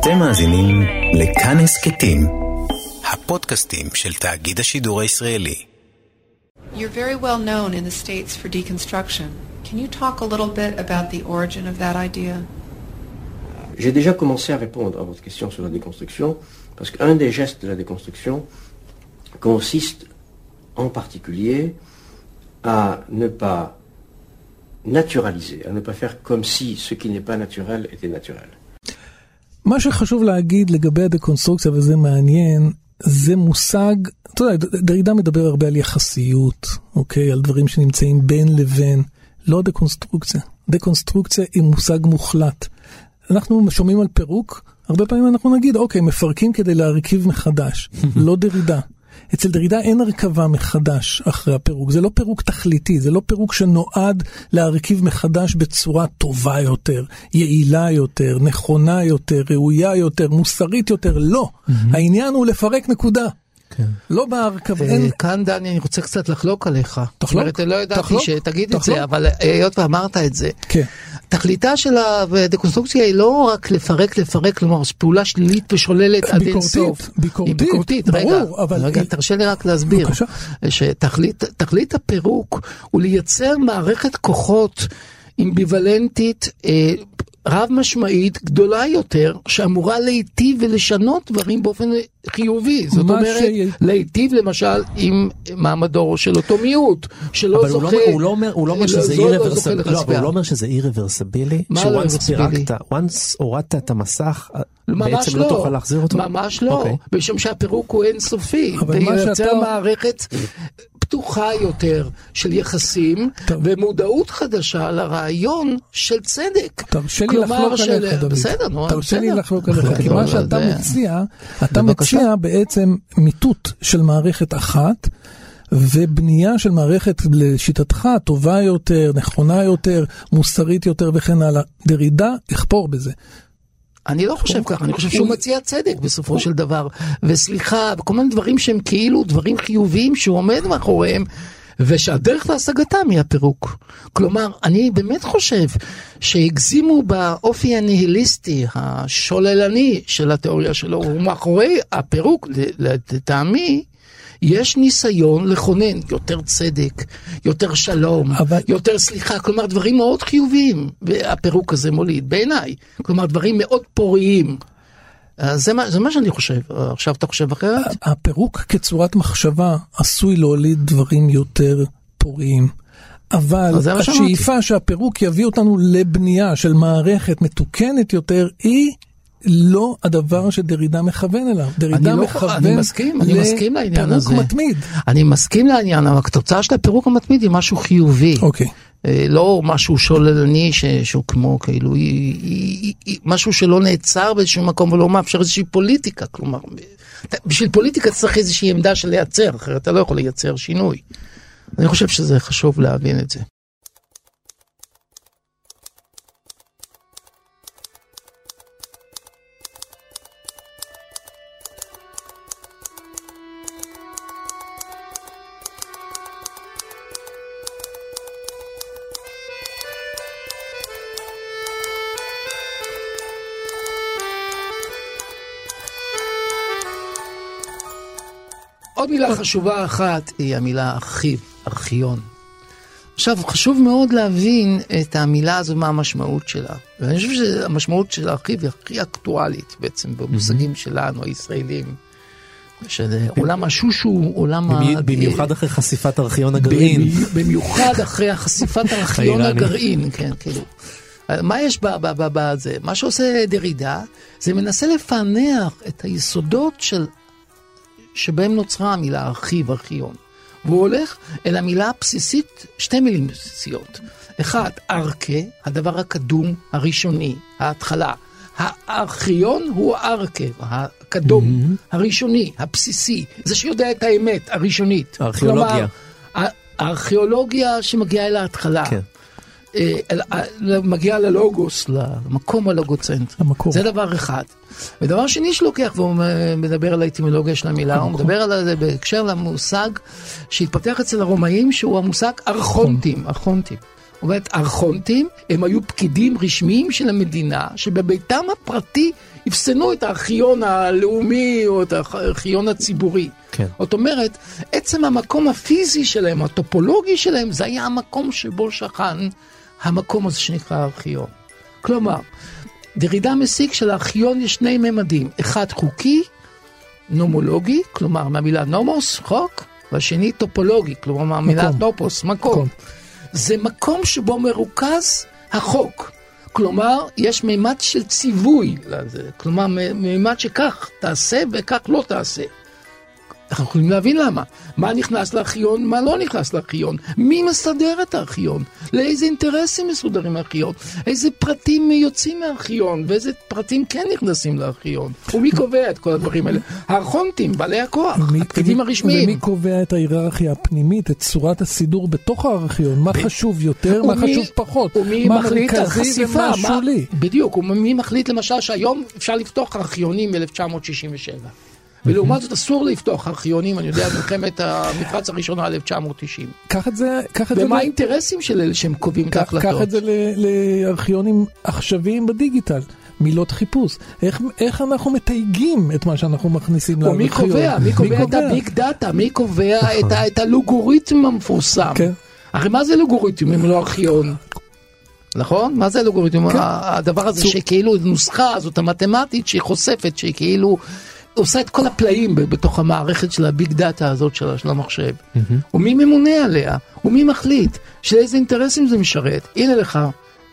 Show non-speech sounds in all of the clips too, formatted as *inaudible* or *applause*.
אתם מאזינים לכאן הסכתים, הפודקאסטים של תאגיד השידור הישראלי. You're very well known in the States for deconstruction. Can you talk a little bit about the origin of that idea? J'ai déjà commencé à répondre à votre question sur la déconstruction, parce qu'un des gestes de la déconstruction consiste en particulier à ne pas naturaliser, à ne pas faire comme si ce qui n'est pas naturel était naturel. מה שחשוב להגיד לגבי הדקונסטרוקציה, וזה מעניין, זה מושג, אתה יודע, דרידה מדבר הרבה על יחסיות, אוקיי? על דברים שנמצאים בין לבין, לא דקונסטרוקציה. דקונסטרוקציה היא מושג מוחלט. אנחנו שומעים על פירוק, הרבה פעמים אנחנו נגיד, אוקיי, מפרקים כדי להרכיב מחדש, *laughs* לא דרידה. אצל דרידה אין הרכבה מחדש אחרי הפירוק, זה לא פירוק תכליתי, זה לא פירוק שנועד להרכיב מחדש בצורה טובה יותר, יעילה יותר, נכונה יותר, ראויה יותר, מוסרית יותר, לא. העניין הוא לפרק נקודה. כן. לא בהרכבה, אה, אין... כאן דני אני רוצה קצת לחלוק עליך. תחלוק, זאת אומרת, לא ידעתי תחלוק, שתגיד את תחלוק. זה, אבל היות ואמרת את זה. כן. תכליתה של הדקונסטרוקציה היא לא רק לפרק לפרק, כלומר פעולה שלילית ושוללת עד ביקורתית, אינסוף. ביקורתית, ביקורתית, רגע, ברור, אבל רגע, היא- תרשה לי רק להסביר. בבקשה. שתכלית תכלית הפירוק הוא לייצר מערכת כוחות אמביוולנטית. אה, רב משמעית גדולה יותר שאמורה להיטיב ולשנות דברים באופן חיובי זאת אומרת שהיא- להיטיב למשל עם מעמדו של אותו מיעוט שלא אבל הוא לא, זוכה הוא לא אומר, הוא לא אומר שזה לא- אי לא זוכה רוורסבילי, לא, אבל. הוא לא אומר שזה אי רוורסבילי, מה לא שוואנס רוורסבילי? פירקת, once הורדת את המסך, ממש בעצם לא תוכל להחזיר אותו? ממש לא, אוקיי. משום שהפירוק הוא אינסופי, אבל שאתה- מערכת פתוחה יותר של יחסים, טוב. ומודעות חדשה לרעיון של צדק. תרשה לי לחלוק של- עליך, דוד. בסדר, נו, תרשה לי בסדר. לחלוק עליך, כי מה שאתה זה- מציע, אתה בבקשה. מציע בעצם מיטוט של מערכת אחת. ובנייה של מערכת לשיטתך טובה יותר, נכונה יותר, מוסרית יותר וכן הלאה. דרידה יכפור בזה. אני לא חושב ככה, אני חושב שהוא מציע צדק בסופו של דבר, וסליחה, וכל מיני דברים שהם כאילו דברים חיוביים שהוא עומד מאחוריהם, ושהדרך להשגתם היא הפירוק. כלומר, אני באמת חושב שהגזימו באופי הניהיליסטי, השוללני של התיאוריה שלו, ומאחורי הפירוק, לטעמי, יש ניסיון לכונן יותר צדק, יותר שלום, אבל- יותר סליחה, כלומר דברים מאוד חיוביים, והפירוק הזה מוליד בעיניי, כלומר דברים מאוד פוריים. אז זה מה, זה מה שאני חושב, עכשיו אתה חושב אחרת? הפירוק כצורת מחשבה עשוי להוליד דברים יותר פוריים. אבל. השאיפה שהפירוק יביא אותנו לבנייה של מערכת מתוקנת יותר, היא לא הדבר שדרידה מכוון אליו. דרידה לא- מכוון אני מסכים, אני מסכים לעניין הזה. לפירוק מתמיד. אני מסכים לעניין, אבל התוצאה של הפירוק המתמיד היא משהו חיובי. אוקיי. אה, לא משהו שוללני ש- שהוא כמו כאילו היא, היא, היא, היא, משהו שלא נעצר באיזשהו מקום ולא מאפשר איזושהי פוליטיקה כלומר בשביל פוליטיקה צריך איזושהי עמדה של לייצר אחרת אתה לא יכול לייצר שינוי. אני חושב שזה חשוב להבין את זה. עוד מילה חשובה אחת היא המילה ארכיב, ארכיון. עכשיו, חשוב מאוד להבין את המילה הזו, מה המשמעות שלה. ואני חושב שהמשמעות של הארכיב היא הכי אקטואלית בעצם במושגים שלנו, הישראלים. של עולם השושו, עולם ה... במי- במיוחד אחרי חשיפת ארכיון הגרעין. במי- במיוחד אחרי חשיפת *laughs* ארכיון. הגרעין, כן, כאילו. מה יש ב- ב- ב- בזה? מה שעושה דרידה, זה מנסה לפענח את היסודות של... שבהם נוצרה המילה ארכיב, ארכיון. והוא הולך אל המילה הבסיסית, שתי מילים בסיסיות. אחד, ארכה, הדבר הקדום, הראשוני, ההתחלה. הארכיון הוא הארכה, הקדום, הראשוני, הבסיסי, זה שיודע את האמת, הראשונית. הארכיאולוגיה. כלומר, הארכיאולוגיה שמגיעה אל ההתחלה. כן. אה, אל- אל- מגיעה ללוגוס, למקום הלוגוצנטרי. למקור. זה דבר אחד. ודבר שני שלוקח, והוא מדבר על האטימולוגיה של המילה, הוא מדבר על זה בהקשר למושג שהתפתח אצל הרומאים, שהוא המושג ארכונטים, ארכונטים. זאת אומרת, ארכונטים הם היו פקידים רשמיים של המדינה, שבביתם הפרטי אפסנו את הארכיון הלאומי או את הארכיון הציבורי. כן. זאת אומרת, עצם המקום הפיזי שלהם, הטופולוגי שלהם, זה היה המקום שבו שכן המקום הזה שנקרא ארכיון. כלומר, דרידה מסיק שלארכיון יש שני ממדים, אחד חוקי, נומולוגי, כלומר מהמילה נומוס, חוק, והשני טופולוגי, כלומר מהמילה מקום. טופוס, מקום. מקום. זה מקום שבו מרוכז החוק. כלומר, יש מימד של ציווי לזה, כלומר, מימד שכך תעשה וכך לא תעשה. אנחנו יכולים להבין למה. מה נכנס לארכיון, מה לא נכנס לארכיון. מי מסדר את הארכיון? לאיזה אינטרסים מסודרים הארכיון? איזה פרטים יוצאים מהארכיון? ואיזה פרטים כן נכנסים לארכיון? ומי קובע את כל הדברים האלה? הארכונטים, בעלי הכוח, הפקידים הרשמיים. ומי קובע את ההיררכיה הפנימית, את צורת הסידור בתוך הארכיון? מה חשוב יותר, מה חשוב פחות? ומי מה מחליט על מרכזי חשיפה? ומה מה- שולי? בדיוק, ומי מחליט למשל שהיום אפשר לפתוח ארכיונים מ-1967. ולעומת זאת אסור לפתוח ארכיונים, אני יודע, מלחמת המפרץ הראשונה 1990. קח את זה, קח את זה, ומה האינטרסים של אלה שהם קובעים את קח- קח ההחלטות? את זה ל- לארכיונים עכשוויים בדיגיטל. מילות חיפוש. איך, איך אנחנו מתייגים את מה שאנחנו מכניסים ומי לארכיון? קובע? מי קובע את הביג דאטה? מי קובע את ה- את הלוגוריתם המפורסם? כן. הרי מה זה לוגוריתם אם לא ארכיון? נכון? מה זה לוגוריתם? כן. הדבר הזה צור- שכאילו נוסחה הזאת המתמטית שהיא חושפת, שהיא כאילו עושה את כל הפלאים בתוך המערכת של ה big data הזאת של של המחשב. ומי ממונה עליה? ומי מחליט? שלאיזה אינטרסים זה משרת? הנה לך.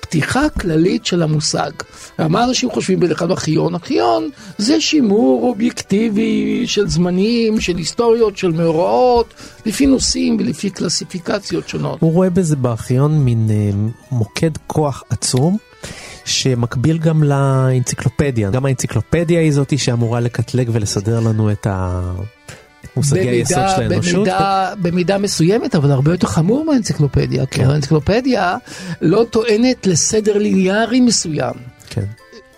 פתיחה כללית של המושג. מה אנשים חושבים בדרך כלל ארכיון? ארכיון זה שימור אובייקטיבי של זמנים, של היסטוריות, של מאורעות, לפי נושאים ולפי קלסיפיקציות שונות. הוא רואה בזה בארכיון מין אה, מוקד כוח עצום. שמקביל גם לאנציקלופדיה, גם האנציקלופדיה היא זאתי שאמורה לקטלג ולסדר לנו את, ה... מושגי היסוד של האנושות. במידה, במידה מסוימת, אבל הרבה יותר חמור מהאנציקלופדיה, כי כן. האנציקלופדיה לא טוענת לסדר ליניארי מסוים. כן.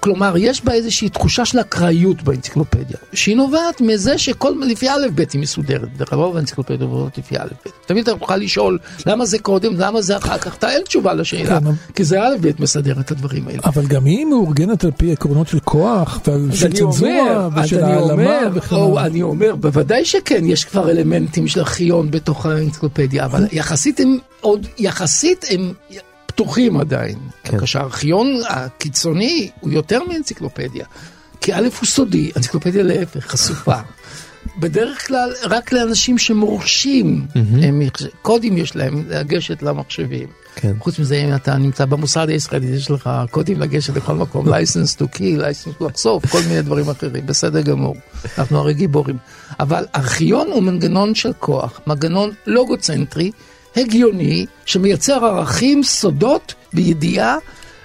כלומר, יש בה איזושהי תחושה של אקראיות באנציקלופדיה, שהיא נובעת מזה שכל, לפי א' ב' היא מסודרת, דרך אגב, האנציקלופדיה עוברות לפי א' ב'. תמיד אתה תוכל לשאול, למה זה קודם, למה זה אחר כך, אתה אין תשובה לשאלה, כן, כי זה א' ב' מסדר את הדברים האלה. אבל גם היא מאורגנת על פי עקרונות של כוח, ועל של צנזורה, ושל העלמה וכן. אני אומר, בוודאי שכן, יש כבר אלמנטים של ארכיון בתוך האנציקלופדיה, אבל יחסית הם עוד, יחסית הם פתוחים עדיין. כן. כאשר הארכיון הקיצוני הוא יותר מאנציקלופדיה. כי א' הוא סודי, אנציקלופדיה להפך, חשופה. בדרך כלל רק לאנשים שמורשים, הם, קודים יש להם לגשת למחשבים. כן. חוץ מזה, אם אתה נמצא במוסד הישראלי, יש לך קודים לגשת לכל מקום, license to key, license to לחשוף, כל מיני דברים אחרים, בסדר גמור. אנחנו הרי גיבורים. אבל ארכיון הוא מנגנון של כוח, מנגנון לוגוצנטרי, הגיוני, שמייצר ערכים, סודות וידיעה,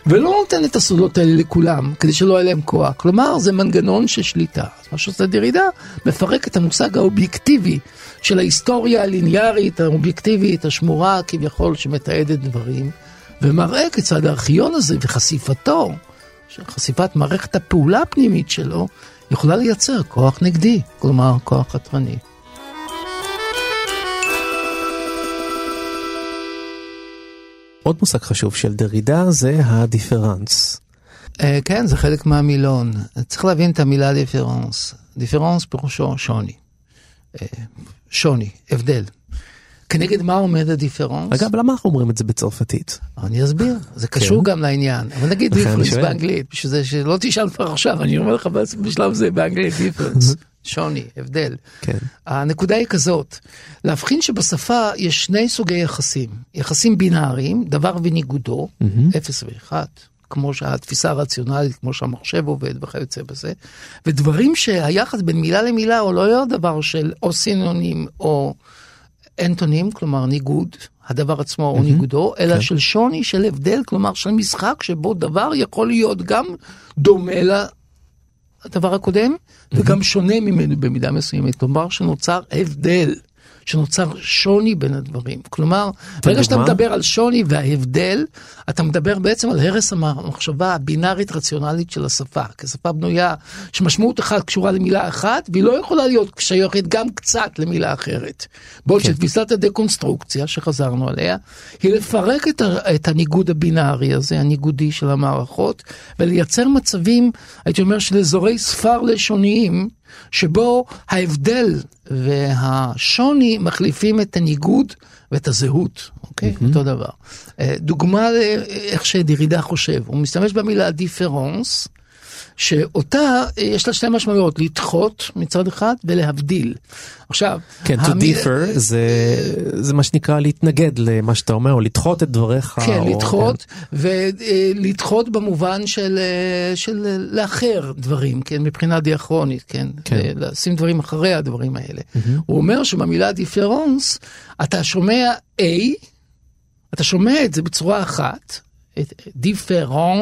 ולא נותן את הסודות האלה לכולם, כדי שלא יהיה להם כוח. כלומר, זה מנגנון של שליטה. אז מה שעושה דרידה, מפרק את המושג האובייקטיבי של ההיסטוריה הליניארית, האובייקטיבית, השמורה כביכול, שמתעדת דברים, ומראה כיצד הארכיון הזה וחשיפתו, חשיפת מערכת הפעולה הפנימית שלו, יכולה לייצר כוח נגדי, כלומר כוח חתרני. עוד מושג חשוב של דרידה זה ה différance. אה, כן, זה חלק מהמילון. צריך להבין את המילה différance. différance פירושו שוני. אה, שוני, הבדל. כנגד מה עומד ה différance? אגב, למה אנחנו אומרים את זה בצרפתית? אני אסביר, זה קשור כן. גם לעניין. אבל נגיד différance. באנגלית, בשביל זה שלא תשאל כבר עכשיו, אני אומר לך בשלב זה באנגלית difference. *laughs* שוני, הבדל. כן. הנקודה היא כזאת, להבחין שבשפה יש שני סוגי יחסים. יחסים בינאריים, דבר וניגודו, אפס ואחד, כמו שהתפיסה הרציונלית, כמו שהמחשב עובד וכיוצא בזה, ודברים שהיחס בין מילה למילה הוא לא יהיה דבר של או סינונים או אנטונים, כלומר ניגוד, הדבר עצמו או ניגודו, אלא של שוני, של הבדל, כלומר של משחק שבו דבר יכול להיות גם דומה לדבר הקודם, וגם שונה ממנו במידה מסוימת, כלומר שנוצר הבדל. שנוצר שוני בין הדברים. כלומר, ברגע שאתה? מדבר על שוני וההבדל, אתה מדבר בעצם על הרס המחשבה הבינארית רציונלית של השפה. כי שפה בנויה שמשמעות אחת קשורה למילה אחת, והיא לא יכולה להיות שייכת גם קצת למילה אחרת. בעוד כן. שתפיסת הדקונסטרוקציה, שחזרנו עליה, היא לפרק את, את הניגוד הבינארי הזה, הניגודי של המערכות, ולייצר מצבים, הייתי אומר, של אזורי ספר לשוניים, שבו ההבדל והשוני מחליפים את הניגוד ואת הזהות, אוקיי? Mm-hmm. אותו דבר. אה, דוגמה לאיך שדרידה חושב, הוא משתמש במילה דיפרנס, שאותה אה, יש לה שתי משמעויות, לדחות מצד אחד ולהבדיל. עכשיו, כן, to המיל- differ זה, זה מה שנקרא להתנגד למה שאתה אומר, או לדחות את דבריך. כן, או, לדחות, ולדחות במובן של, אה, של אה, לאחר דברים, כן, מבחינה דיאכרונית, כן, כן. אה, לשים דברים אחרי הדברים האלה. הוא אומר שבמילה différance, אתה שומע A, אתה שומע את זה בצורה אחת, différence,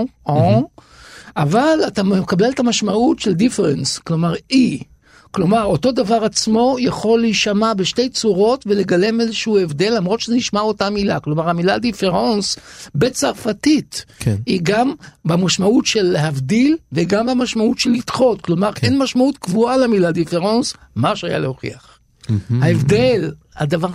אבל אתה מקבל את המשמעות של différence, כלומר E. כלומר, אותו דבר עצמו יכול להישמע בשתי צורות ולגלם איזשהו הבדל, למרות שזה נשמע אותה מילה. כלומר, המילה différance בצרפתית, כן. היא גם במשמעות של להבדיל וגם במשמעות של לדחות. כלומר, כן. אין משמעות קבועה למילה דיפרנס, מה שהיה להוכיח. ההבדל, הדבר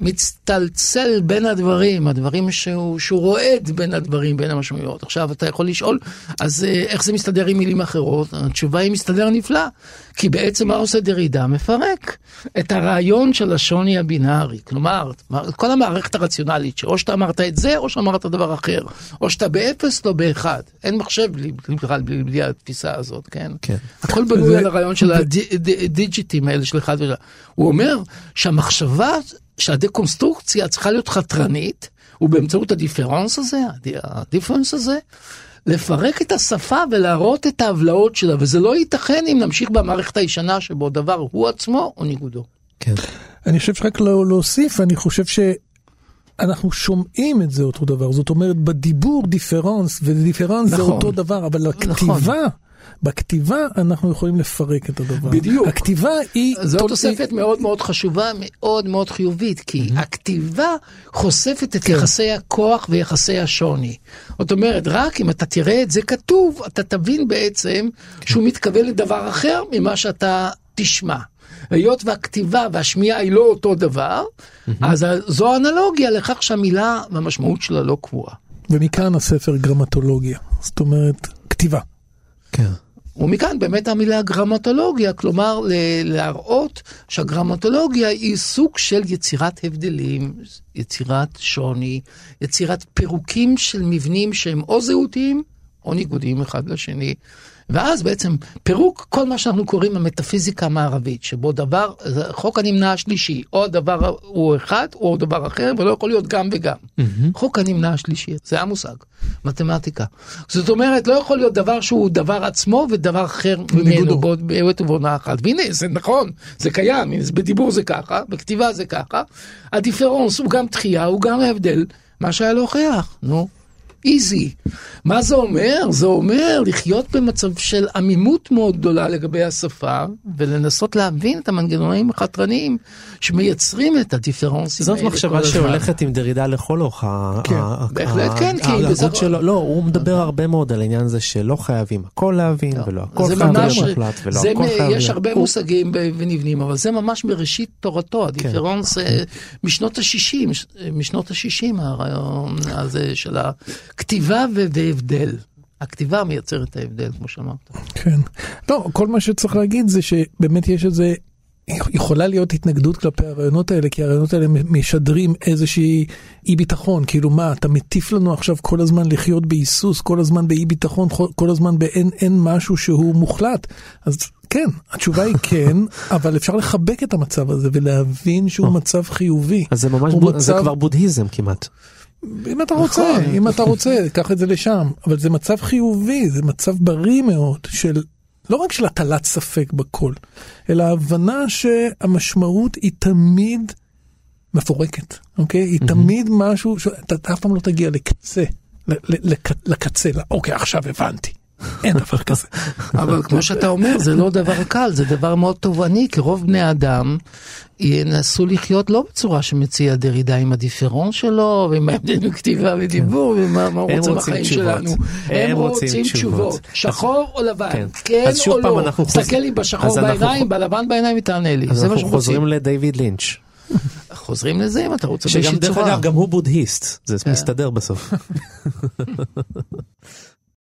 שמצטלצל בין הדברים, הדברים שהוא, שהוא רועד בין הדברים, בין המשמעויות. עכשיו אתה יכול לשאול, אז אה, איך זה מסתדר עם מילים אחרות? התשובה היא מסתדר נפלא, כי בעצם מה עושה דרידה? מפרק את הרעיון של השוני הבינארי. כלומר, כל המערכת הרציונלית, שאו שאתה אמרת את זה, או שאמרת דבר אחר. או שאתה באפס, לא באחד. אין מחשב בלי, בכלל בלי, בלי התפיסה הזאת, כן? כן. הכל בנוי על הרעיון של הדיג'יטים האלה של אחד ושל... הוא אומר שהמחשבה, שהדקונסטרוקציה צריכה להיות חתרנית, ובאמצעות ה différance הזה, הדי- ה différance הזה, לפרק את השפה ולהראות את ההבלעות שלה, וזה לא ייתכן אם נמשיך במערכת הישנה שבו דבר הוא עצמו או ניגודו. כן. אני חושב שרק לא- להוסיף, אני חושב שאנחנו שומעים את זה אותו דבר. זאת אומרת, בדיבור דיפרנס, ודיפרנס זה נכון. אותו דבר, אבל הכתיבה, בכתיבה אנחנו יכולים לפרק את הדבר. בדיוק. הכתיבה היא... זו תול- תוספת מאוד מאוד חשובה, מאוד מאוד חיובית, כי הכתיבה חושפת את יחסי הכוח ויחסי השוני. זאת אומרת, רק אם אתה תראה את זה כתוב, אתה תבין בעצם שהוא מתכוון לדבר אחר ממה שאתה תשמע. היות והכתיבה והשמיעה היא לא אותו דבר, אז זו אנלוגיה לכך שהמילה והמשמעות שלה לא קבועה. ומכאן הספר גרמטולוגיה. זאת אומרת, כתיבה. כן. ומכאן באמת המילה גרמטולוגיה, כלומר להראות שהגרמטולוגיה היא סוג של יצירת הבדלים, יצירת שוני, יצירת פירוקים של מבנים שהם או זהותיים או ניגודיים אחד לשני. ואז בעצם פירוק כל מה שאנחנו קוראים המטאפיזיקה המערבית, שבו דבר, חוק הנמנע השלישי, או הדבר הוא אחד או דבר אחר, ולא יכול להיות גם וגם. חוק הנמנע השלישי, זה המושג, מתמטיקה. זאת אומרת, לא יכול להיות דבר שהוא דבר עצמו ודבר אחר ממנו בעת ובעונה אחת. והנה, זה נכון, זה קיים, בדיבור זה ככה, בכתיבה זה ככה. הדיפרנס הוא גם דחייה, הוא גם ההבדל, מה שהיה להוכיח, נו. איזי. מה זה אומר? זה אומר לחיות במצב של עמימות מאוד גדולה לגבי השפה, ולנסות להבין את המנגנונים החתרניים שמייצרים את הדיפרנסים זאת האלה מחשבה כל הזמן. שהולכת עם דרידה לכל אורך ה- כן, ה- בהחלט ה- כן, כי בזה- שלו, לא, הוא מדבר הרבה מאוד על העניין הזה שלא חייבים הכל להבין, ולא הכל חייב להיות מוחלט, ולא הכל חייב יש. הרבה מושגים ונבנים, אבל זה ממש מראשית תורתו, כן. הדיפרנס אה, משנות ה-60, משנות ה-60 הרעיון הזה של הכתיבה ו- והבדל. הכתיבה מייצרת את ההבדל, כמו שאמרת. כן. לא, כל מה שצריך להגיד זה שבאמת יש איזה... יכולה להיות התנגדות כלפי הרעיונות האלה, כי הרעיונות האלה משדרים איזושהי אי ביטחון, כאילו מה, אתה מטיף לנו עכשיו כל הזמן לחיות בהיסוס, כל הזמן באי ביטחון, כל הזמן באין אין משהו שהוא מוחלט. אז כן, התשובה היא כן, *laughs* אבל אפשר לחבק את המצב הזה ולהבין שהוא. מצב חיובי. אז זה ממש, בוד- זה מצב- כבר בודהיזם כמעט. אם אתה רוצה, נכון. אם אתה רוצה, קח את זה לשם. אבל זה מצב חיובי, זה מצב בריא מאוד של, לא רק של הטלת ספק בכל, אלא הבנה שהמשמעות היא תמיד מפורקת, אוקיי? היא תמיד משהו, שאתה אתה אף פעם לא תגיע לקצה, ל- ל- לק- לקצה, אוקיי, עכשיו הבנתי. אין דבר כזה. אבל כמו שאתה אומר, זה לא דבר קל, זה דבר מאוד תובעני, כי רוב בני האדם ינסו לחיות לא בצורה שמציע דרידה עם הדיפרון שלו, ועם ההבדל בכתיבה ודיבור, ומה הוא הם רוצה רוצים בחיים. שלנו. הם רוצים תשובות. שחור או לבן, כן. כן או לא. תסתכל לי בשחור בעיניים, בלבן בעיניים ותענה לי. אז מה אנחנו חוזרים רוצים. לדייוויד לינץ', *laughs* חוזרים לזה אם אתה רוצה שגם באיזושהי דרך צורה. אגב גם הוא בודהיסט, זה כן. מסתדר בסוף. *laughs*